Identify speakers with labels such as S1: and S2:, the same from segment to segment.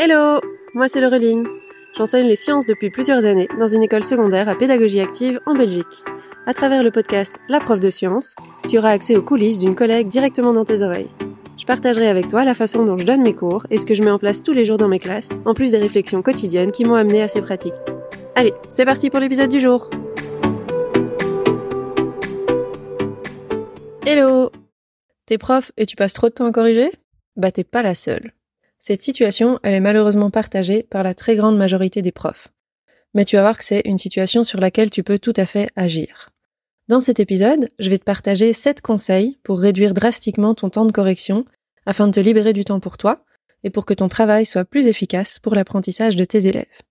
S1: Hello Moi c'est Laureline. J'enseigne les sciences depuis plusieurs années dans une école secondaire à pédagogie active en Belgique. À travers le podcast La prof de sciences, tu auras accès aux coulisses d'une collègue directement dans tes oreilles. Je partagerai avec toi la façon dont je donne mes cours et ce que je mets en place tous les jours dans mes classes, en plus des réflexions quotidiennes qui m'ont amené à ces pratiques. Allez, c'est parti pour l'épisode du jour Hello T'es prof et tu passes trop de temps à corriger? Bah t'es pas la seule. Cette situation, elle est malheureusement partagée par la très grande majorité des profs. Mais tu vas voir que c'est une situation sur laquelle tu peux tout à fait agir. Dans cet épisode, je vais te partager 7 conseils pour réduire drastiquement ton temps de correction afin de te libérer du temps pour toi et pour que ton travail soit plus efficace pour l'apprentissage de tes élèves.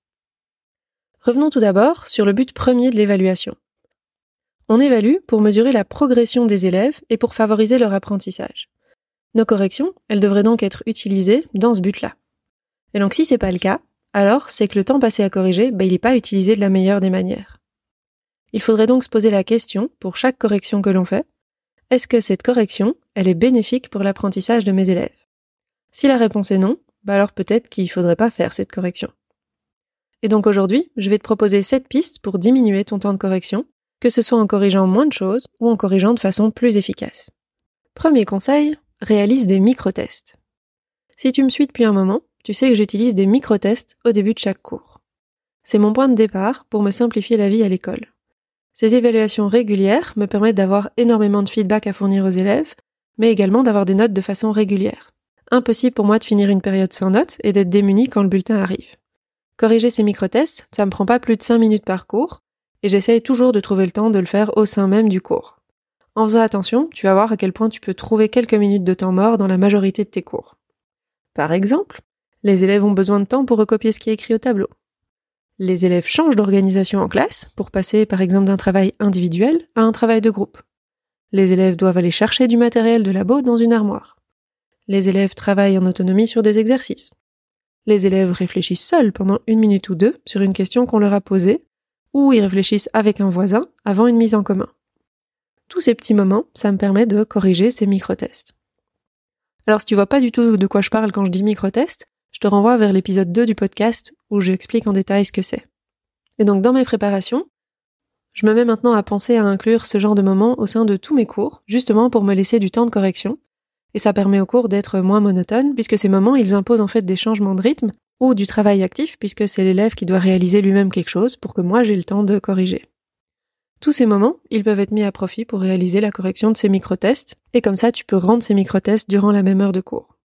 S1: Revenons tout d'abord sur le but premier de l'évaluation. On évalue pour mesurer la progression des élèves et pour favoriser leur apprentissage. Nos corrections, elles devraient donc être utilisées dans ce but-là. Et donc si c'est pas le cas, alors c'est que le temps passé à corriger, ben, il n'est pas utilisé de la meilleure des manières. Il faudrait donc se poser la question, pour chaque correction que l'on fait, est-ce que cette correction, elle est bénéfique pour l'apprentissage de mes élèves? Si la réponse est non, bah alors peut-être qu'il ne faudrait pas faire cette correction. Et donc aujourd'hui, je vais te proposer sept pistes pour diminuer ton temps de correction que ce soit en corrigeant moins de choses ou en corrigeant de façon plus efficace. Premier conseil, réalise des micro-tests. Si tu me suis depuis un moment, tu sais que j'utilise des micro-tests au début de chaque cours. C'est mon point de départ pour me simplifier la vie à l'école. Ces évaluations régulières me permettent d'avoir énormément de feedback à fournir aux élèves, mais également d'avoir des notes de façon régulière. Impossible pour moi de finir une période sans notes et d'être démuni quand le bulletin arrive. Corriger ces micro-tests, ça me prend pas plus de 5 minutes par cours, et j'essaye toujours de trouver le temps de le faire au sein même du cours. En faisant attention, tu vas voir à quel point tu peux trouver quelques minutes de temps mort dans la majorité de tes cours. Par exemple, les élèves ont besoin de temps pour recopier ce qui est écrit au tableau. Les élèves changent d'organisation en classe pour passer par exemple d'un travail individuel à un travail de groupe. Les élèves doivent aller chercher du matériel de labo dans une armoire. Les élèves travaillent en autonomie sur des exercices. Les élèves réfléchissent seuls pendant une minute ou deux sur une question qu'on leur a posée ou ils réfléchissent avec un voisin avant une mise en commun. Tous ces petits moments, ça me permet de corriger ces micro-tests. Alors si tu vois pas du tout de quoi je parle quand je dis micro-tests, je te renvoie vers l'épisode 2 du podcast où j'explique en détail ce que c'est. Et donc dans mes préparations, je me mets maintenant à penser à inclure ce genre de moments au sein de tous mes cours, justement pour me laisser du temps de correction, et ça permet aux cours d'être moins monotones, puisque ces moments, ils imposent en fait des changements de rythme ou du travail actif, puisque c'est l'élève qui doit réaliser lui-même quelque chose pour que moi j'ai le temps de corriger. Tous ces moments, ils peuvent être mis à profit pour réaliser la correction de ces micro-tests, et comme ça tu peux rendre ces micro-tests durant la même heure de cours.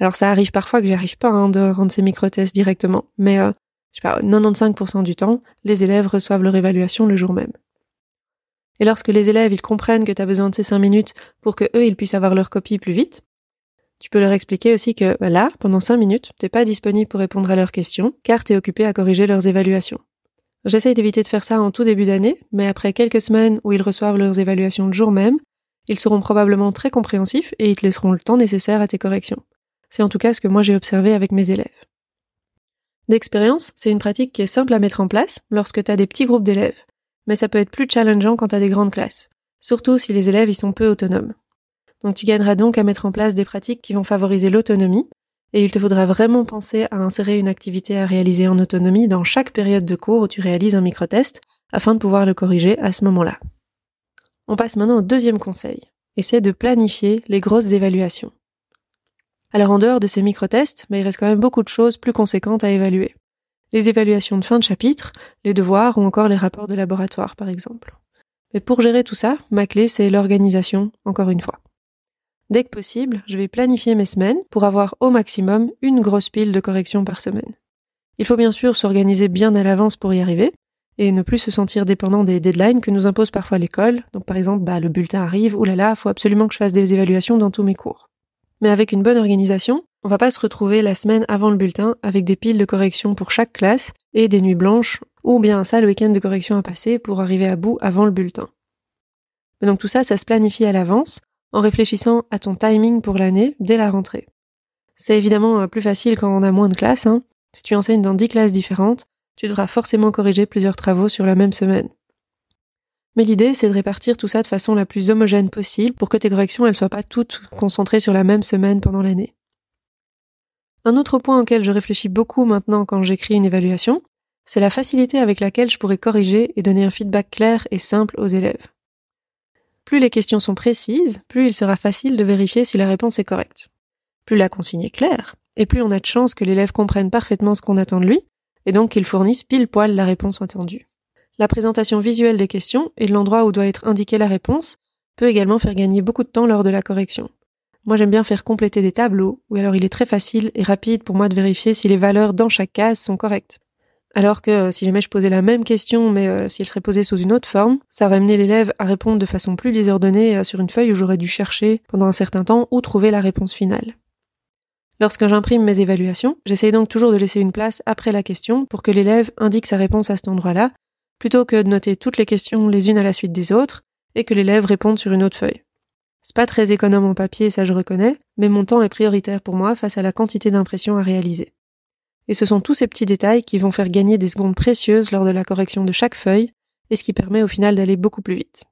S1: Alors ça arrive parfois que j'y arrive pas hein, de rendre ces micro-tests directement, mais euh, je sais pas, 95% du temps, les élèves reçoivent leur évaluation le jour même. Et lorsque les élèves ils comprennent que tu as besoin de ces 5 minutes pour que eux ils puissent avoir leur copie plus vite, tu peux leur expliquer aussi que bah là, pendant 5 minutes, t'es pas disponible pour répondre à leurs questions, car t'es occupé à corriger leurs évaluations. J'essaye d'éviter de faire ça en tout début d'année, mais après quelques semaines où ils reçoivent leurs évaluations le jour même, ils seront probablement très compréhensifs et ils te laisseront le temps nécessaire à tes corrections. C'est en tout cas ce que moi j'ai observé avec mes élèves. D'expérience, c'est une pratique qui est simple à mettre en place lorsque tu as des petits groupes d'élèves, mais ça peut être plus challengeant quand tu as des grandes classes, surtout si les élèves y sont peu autonomes. Donc tu gagneras donc à mettre en place des pratiques qui vont favoriser l'autonomie, et il te faudra vraiment penser à insérer une activité à réaliser en autonomie dans chaque période de cours où tu réalises un micro-test, afin de pouvoir le corriger à ce moment-là. On passe maintenant au deuxième conseil, et de planifier les grosses évaluations. Alors en dehors de ces micro-tests, mais il reste quand même beaucoup de choses plus conséquentes à évaluer. Les évaluations de fin de chapitre, les devoirs ou encore les rapports de laboratoire par exemple. Mais pour gérer tout ça, ma clé c'est l'organisation, encore une fois. Dès que possible, je vais planifier mes semaines pour avoir au maximum une grosse pile de corrections par semaine. Il faut bien sûr s'organiser bien à l'avance pour y arriver et ne plus se sentir dépendant des deadlines que nous impose parfois l'école. Donc par exemple, bah, le bulletin arrive, oulala, faut absolument que je fasse des évaluations dans tous mes cours. Mais avec une bonne organisation, on va pas se retrouver la semaine avant le bulletin avec des piles de corrections pour chaque classe et des nuits blanches ou bien un sale week-end de correction à passer pour arriver à bout avant le bulletin. Mais donc tout ça, ça se planifie à l'avance en réfléchissant à ton timing pour l'année dès la rentrée. C'est évidemment euh, plus facile quand on a moins de classes. Hein. Si tu enseignes dans dix classes différentes, tu devras forcément corriger plusieurs travaux sur la même semaine. Mais l'idée, c'est de répartir tout ça de façon la plus homogène possible pour que tes corrections ne soient pas toutes concentrées sur la même semaine pendant l'année. Un autre point auquel je réfléchis beaucoup maintenant quand j'écris une évaluation, c'est la facilité avec laquelle je pourrais corriger et donner un feedback clair et simple aux élèves. Plus les questions sont précises, plus il sera facile de vérifier si la réponse est correcte. Plus la consigne est claire, et plus on a de chance que l'élève comprenne parfaitement ce qu'on attend de lui, et donc qu'il fournisse pile poil la réponse attendue. La présentation visuelle des questions et de l'endroit où doit être indiquée la réponse peut également faire gagner beaucoup de temps lors de la correction. Moi j'aime bien faire compléter des tableaux, où alors il est très facile et rapide pour moi de vérifier si les valeurs dans chaque case sont correctes. Alors que euh, si jamais je posais la même question, mais euh, si elle serait posée sous une autre forme, ça aurait amené l'élève à répondre de façon plus désordonnée euh, sur une feuille où j'aurais dû chercher pendant un certain temps ou trouver la réponse finale. Lorsque j'imprime mes évaluations, j'essaye donc toujours de laisser une place après la question pour que l'élève indique sa réponse à cet endroit-là, plutôt que de noter toutes les questions les unes à la suite des autres et que l'élève réponde sur une autre feuille. C'est pas très économe en papier, ça je reconnais, mais mon temps est prioritaire pour moi face à la quantité d'impressions à réaliser. Et ce sont tous ces petits détails qui vont faire gagner des secondes précieuses lors de la correction de chaque feuille, et ce qui permet au final d'aller beaucoup plus vite.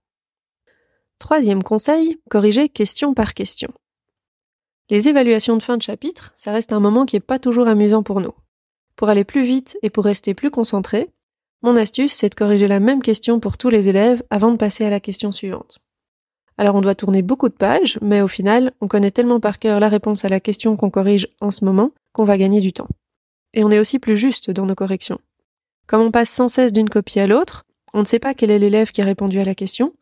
S1: Troisième conseil, corriger question par question. Les évaluations de fin de chapitre, ça reste un moment qui est pas toujours amusant pour nous. Pour aller plus vite et pour rester plus concentré, mon astuce, c'est de corriger la même question pour tous les élèves avant de passer à la question suivante. Alors on doit tourner beaucoup de pages, mais au final, on connaît tellement par cœur la réponse à la question qu'on corrige en ce moment qu'on va gagner du temps. Et on est aussi plus juste dans nos corrections. Comme on passe sans cesse d'une copie à l'autre, on ne sait pas quel est l'élève qui a répondu à la question,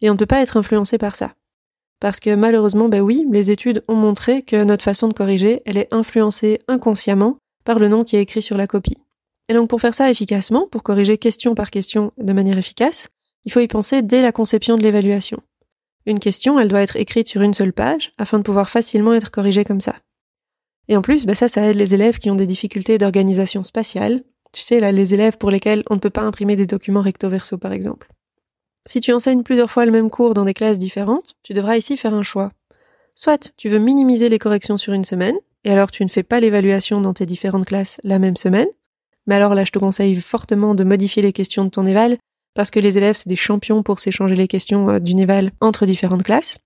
S1: et on ne peut pas être influencé par ça. Parce que malheureusement, ben oui, les études ont montré que notre façon de corriger, elle est influencée inconsciemment par le nom qui est écrit sur la copie. Et donc pour faire ça efficacement, pour corriger question par question de manière efficace, il faut y penser dès la conception de l'évaluation. Une question, elle doit être écrite sur une seule page afin de pouvoir facilement être corrigée comme ça. Et en plus, ben ça, ça aide les élèves qui ont des difficultés d'organisation spatiale. Tu sais, là, les élèves pour lesquels on ne peut pas imprimer des documents recto verso, par exemple. Si tu enseignes plusieurs fois le même cours dans des classes différentes, tu devras ici faire un choix. Soit tu veux minimiser les corrections sur une semaine, et alors tu ne fais pas l'évaluation dans tes différentes classes la même semaine, mais alors là je te conseille fortement de modifier les questions de ton éval, parce que les élèves c'est des champions pour s'échanger les questions euh, d'une éval entre différentes classes.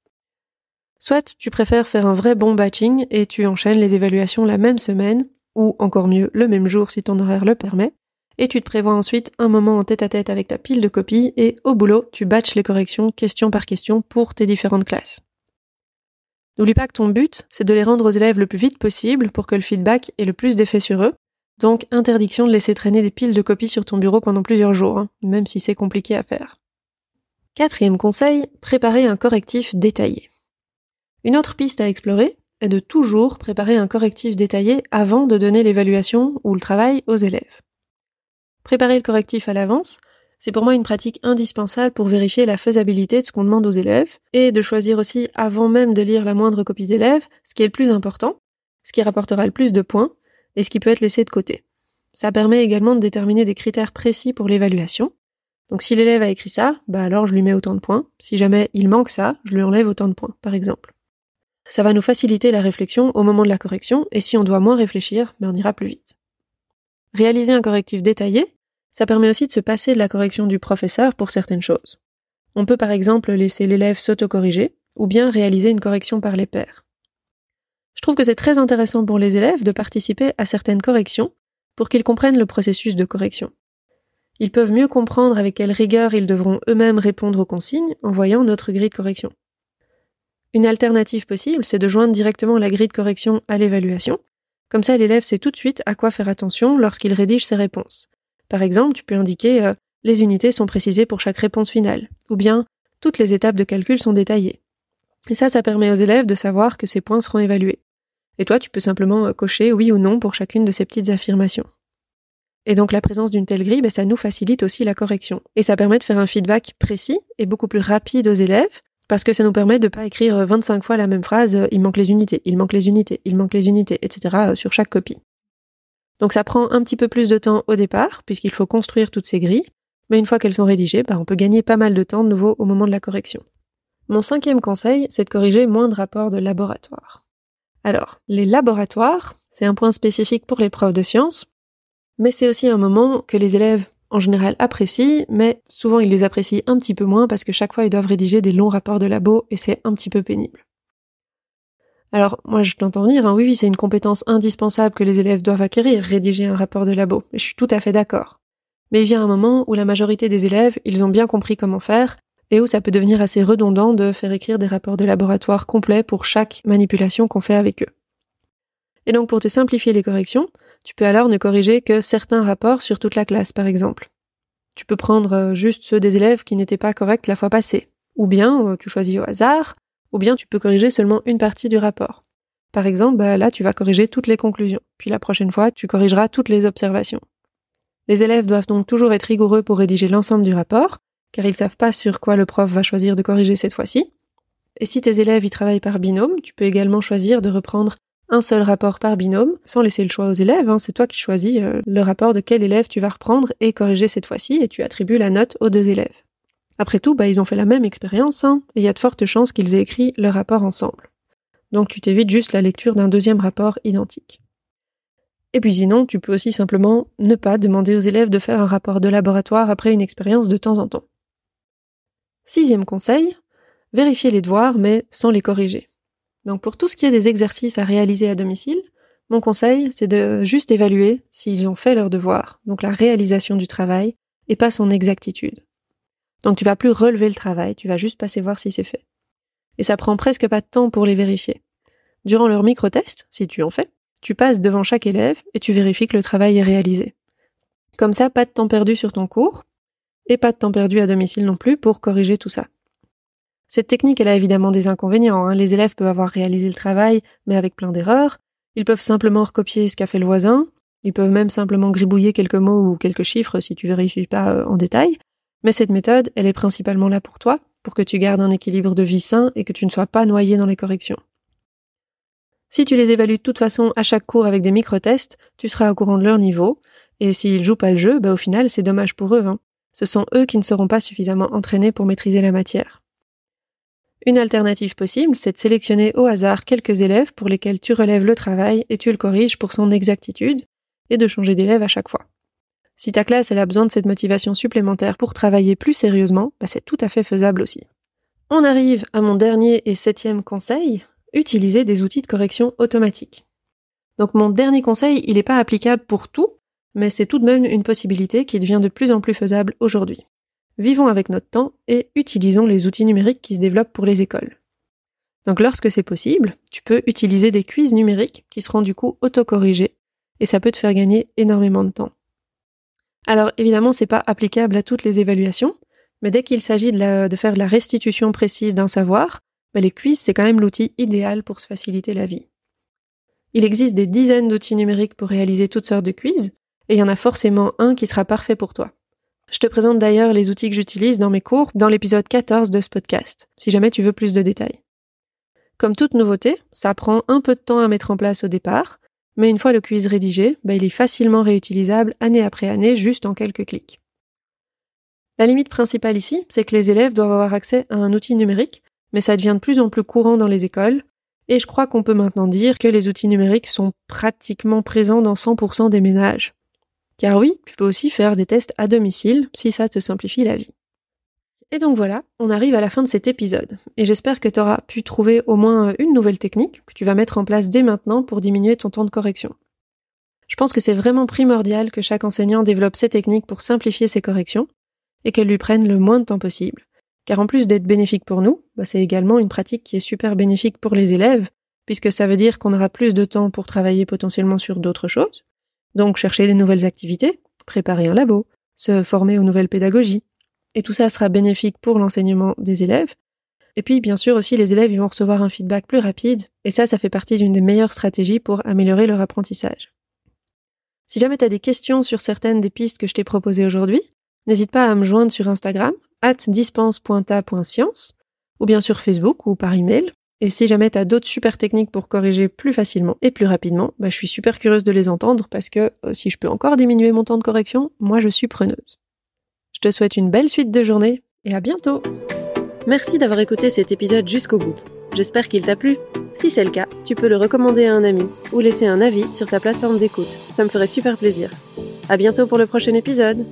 S1: Soit tu préfères faire un vrai bon batching et tu enchaînes les évaluations la même semaine, ou encore mieux le même jour si ton horaire le permet, et tu te prévois ensuite un moment en tête à tête avec ta pile de copies et au boulot, tu batches les corrections question par question pour tes différentes classes. N'oublie pas que ton but, c'est de les rendre aux élèves le plus vite possible pour que le feedback ait le plus d'effet sur eux. Donc, interdiction de laisser traîner des piles de copies sur ton bureau pendant plusieurs jours, hein, même si c'est compliqué à faire. Quatrième conseil, préparer un correctif détaillé. Une autre piste à explorer est de toujours préparer un correctif détaillé avant de donner l'évaluation ou le travail aux élèves. Préparer le correctif à l'avance, c'est pour moi une pratique indispensable pour vérifier la faisabilité de ce qu'on demande aux élèves et de choisir aussi avant même de lire la moindre copie d'élève ce qui est le plus important, ce qui rapportera le plus de points et ce qui peut être laissé de côté. Ça permet également de déterminer des critères précis pour l'évaluation. Donc si l'élève a écrit ça, bah alors je lui mets autant de points. Si jamais il manque ça, je lui enlève autant de points, par exemple. Ça va nous faciliter la réflexion au moment de la correction, et si on doit moins réfléchir, ben on ira plus vite. Réaliser un correctif détaillé, ça permet aussi de se passer de la correction du professeur pour certaines choses. On peut par exemple laisser l'élève s'autocorriger ou bien réaliser une correction par les pairs. Je trouve que c'est très intéressant pour les élèves de participer à certaines corrections pour qu'ils comprennent le processus de correction. Ils peuvent mieux comprendre avec quelle rigueur ils devront eux-mêmes répondre aux consignes en voyant notre grille de correction. Une alternative possible, c'est de joindre directement la grille de correction à l'évaluation. Comme ça, l'élève sait tout de suite à quoi faire attention lorsqu'il rédige ses réponses. Par exemple, tu peux indiquer euh, les unités sont précisées pour chaque réponse finale, ou bien toutes les étapes de calcul sont détaillées. Et ça, ça permet aux élèves de savoir que ces points seront évalués. Et toi, tu peux simplement euh, cocher oui ou non pour chacune de ces petites affirmations. Et donc la présence d'une telle grille, ben, ça nous facilite aussi la correction. Et ça permet de faire un feedback précis et beaucoup plus rapide aux élèves, parce que ça nous permet de pas écrire 25 fois la même phrase, il manque les unités, il manque les unités, il manque les unités, etc. Euh, sur chaque copie. Donc ça prend un petit peu plus de temps au départ, puisqu'il faut construire toutes ces grilles, mais une fois qu'elles sont rédigées, bah, on peut gagner pas mal de temps de nouveau au moment de la correction. Mon cinquième conseil, c'est de corriger moins de rapports de laboratoire. Alors, les laboratoires, c'est un point spécifique pour les preuves de sciences, mais c'est aussi un moment que les élèves en général apprécient, mais souvent ils les apprécient un petit peu moins parce que chaque fois ils doivent rédiger des longs rapports de labo et c'est un petit peu pénible. Alors, moi, je t'entends venir, hein, oui, oui, c'est une compétence indispensable que les élèves doivent acquérir, rédiger un rapport de labo. je suis tout à fait d'accord. Mais il vient un moment où la majorité des élèves, ils ont bien compris comment faire, et où ça peut devenir assez redondant de faire écrire des rapports de laboratoire complets pour chaque manipulation qu'on fait avec eux. Et donc, pour te simplifier les corrections, tu peux alors ne corriger que certains rapports sur toute la classe, par exemple. Tu peux prendre euh, juste ceux des élèves qui n'étaient pas corrects la fois passée. Ou bien, euh, tu choisis au hasard, ou bien tu peux corriger seulement une partie du rapport. Par exemple, bah, là, tu vas corriger toutes les conclusions, puis la prochaine fois, tu corrigeras toutes les observations. Les élèves doivent donc toujours être rigoureux pour rédiger l'ensemble du rapport, car ils savent pas sur quoi le prof va choisir de corriger cette fois-ci. Et si tes élèves y travaillent par binôme, tu peux également choisir de reprendre un seul rapport par binôme, sans laisser le choix aux élèves. Hein. C'est toi qui choisis euh, le rapport de quel élève tu vas reprendre et corriger cette fois-ci, et tu attribues la note aux deux élèves. Après tout, bah, ils ont fait la même expérience, hein, et il y a de fortes chances qu'ils aient écrit le rapport ensemble. Donc tu t'évites juste la lecture d'un deuxième rapport identique. Et puis sinon, tu peux aussi simplement ne pas demander aux élèves de faire un rapport de laboratoire après une expérience de temps en temps. Sixième conseil, vérifier les devoirs mais sans les corriger. Donc pour tout ce qui est des exercices à réaliser à domicile, mon conseil, c'est de juste évaluer s'ils ont fait leur devoir, donc la réalisation du travail, et pas son exactitude. Donc tu vas plus relever le travail, tu vas juste passer voir si c'est fait. Et ça prend presque pas de temps pour les vérifier. Durant leur micro-test, si tu en fais, tu passes devant chaque élève et tu vérifies que le travail est réalisé. Comme ça, pas de temps perdu sur ton cours, et pas de temps perdu à domicile non plus pour corriger tout ça. Cette technique, elle a évidemment des inconvénients. Hein. Les élèves peuvent avoir réalisé le travail, mais avec plein d'erreurs. Ils peuvent simplement recopier ce qu'a fait le voisin. Ils peuvent même simplement gribouiller quelques mots ou quelques chiffres si tu vérifies pas euh, en détail. Mais cette méthode, elle est principalement là pour toi, pour que tu gardes un équilibre de vie sain et que tu ne sois pas noyé dans les corrections. Si tu les évalues de toute façon à chaque cours avec des micro-tests, tu seras au courant de leur niveau, et s'ils jouent pas le jeu, bah au final c'est dommage pour eux. Hein. Ce sont eux qui ne seront pas suffisamment entraînés pour maîtriser la matière. Une alternative possible, c'est de sélectionner au hasard quelques élèves pour lesquels tu relèves le travail et tu le corriges pour son exactitude, et de changer d'élève à chaque fois. Si ta classe a besoin de cette motivation supplémentaire pour travailler plus sérieusement, bah c'est tout à fait faisable aussi. On arrive à mon dernier et septième conseil, utiliser des outils de correction automatique. Donc mon dernier conseil, il n'est pas applicable pour tout, mais c'est tout de même une possibilité qui devient de plus en plus faisable aujourd'hui. Vivons avec notre temps et utilisons les outils numériques qui se développent pour les écoles. Donc lorsque c'est possible, tu peux utiliser des quiz numériques qui seront du coup autocorrigés et ça peut te faire gagner énormément de temps. Alors évidemment, c'est pas applicable à toutes les évaluations, mais dès qu'il s'agit de, faire la restitution précise d'un savoir, bah, les quiz c'est quand même l'outil idéal pour se faciliter la vie. Il existe des dizaines d'outils numériques pour réaliser toutes sortes de quiz, et il y en a forcément un qui sera parfait pour toi. Je te présente d'ailleurs les outils que j'utilise dans mes cours dans l'épisode 14 de ce podcast, si jamais tu veux plus de détails. Comme toute nouveauté, ça prend un peu de temps à mettre en place au départ, mais une fois le quiz rédigé, bah, il est facilement réutilisable année après année juste en quelques clics. La limite principale ici, c'est que les élèves doivent avoir accès à un outil numérique, mais ça devient de plus en plus courant dans les écoles, et je crois qu'on peut maintenant dire que les outils numériques sont pratiquement présents dans 100% des ménages. Car oui, tu peux aussi faire des tests à domicile si ça te simplifie la vie. Et donc voilà, on arrive à la fin de cet épisode. Et j'espère que tu auras pu trouver au moins une nouvelle technique que tu vas mettre en place dès maintenant pour diminuer ton temps de correction. Je pense que c'est vraiment primordial que chaque enseignant développe ces techniques pour simplifier ses corrections et qu'elles lui prennent le moins de temps possible. Car en plus d'être bénéfique pour nous, bah, c'est également une pratique qui est super bénéfique pour les élèves, puisque ça veut dire qu'on aura plus de temps pour travailler potentiellement sur d'autres choses. Donc chercher des nouvelles activités, préparer un labo, se former aux nouvelles pédagogies, et tout ça sera bénéfique pour l'enseignement des élèves. Et puis, bien sûr, aussi, les élèves vont recevoir un feedback plus rapide, et ça, ça fait partie d'une des meilleures stratégies pour améliorer leur apprentissage. Si jamais tu as des questions sur certaines des pistes que je t'ai proposées aujourd'hui, n'hésite pas à me joindre sur Instagram, at dispense.ta.science, ou bien sur Facebook ou par email. Et si jamais tu as d'autres super techniques pour corriger plus facilement et plus rapidement, bah, je suis super curieuse de les entendre parce que euh, si je peux encore diminuer mon temps de correction, moi je suis preneuse. Je te souhaite une belle suite de journée et à bientôt Merci d'avoir écouté cet épisode jusqu'au bout. J'espère qu'il t'a plu. Si c'est le cas, tu peux le recommander à un ami ou laisser un avis sur ta plateforme d'écoute. Ça me ferait super plaisir. À bientôt pour le prochain épisode.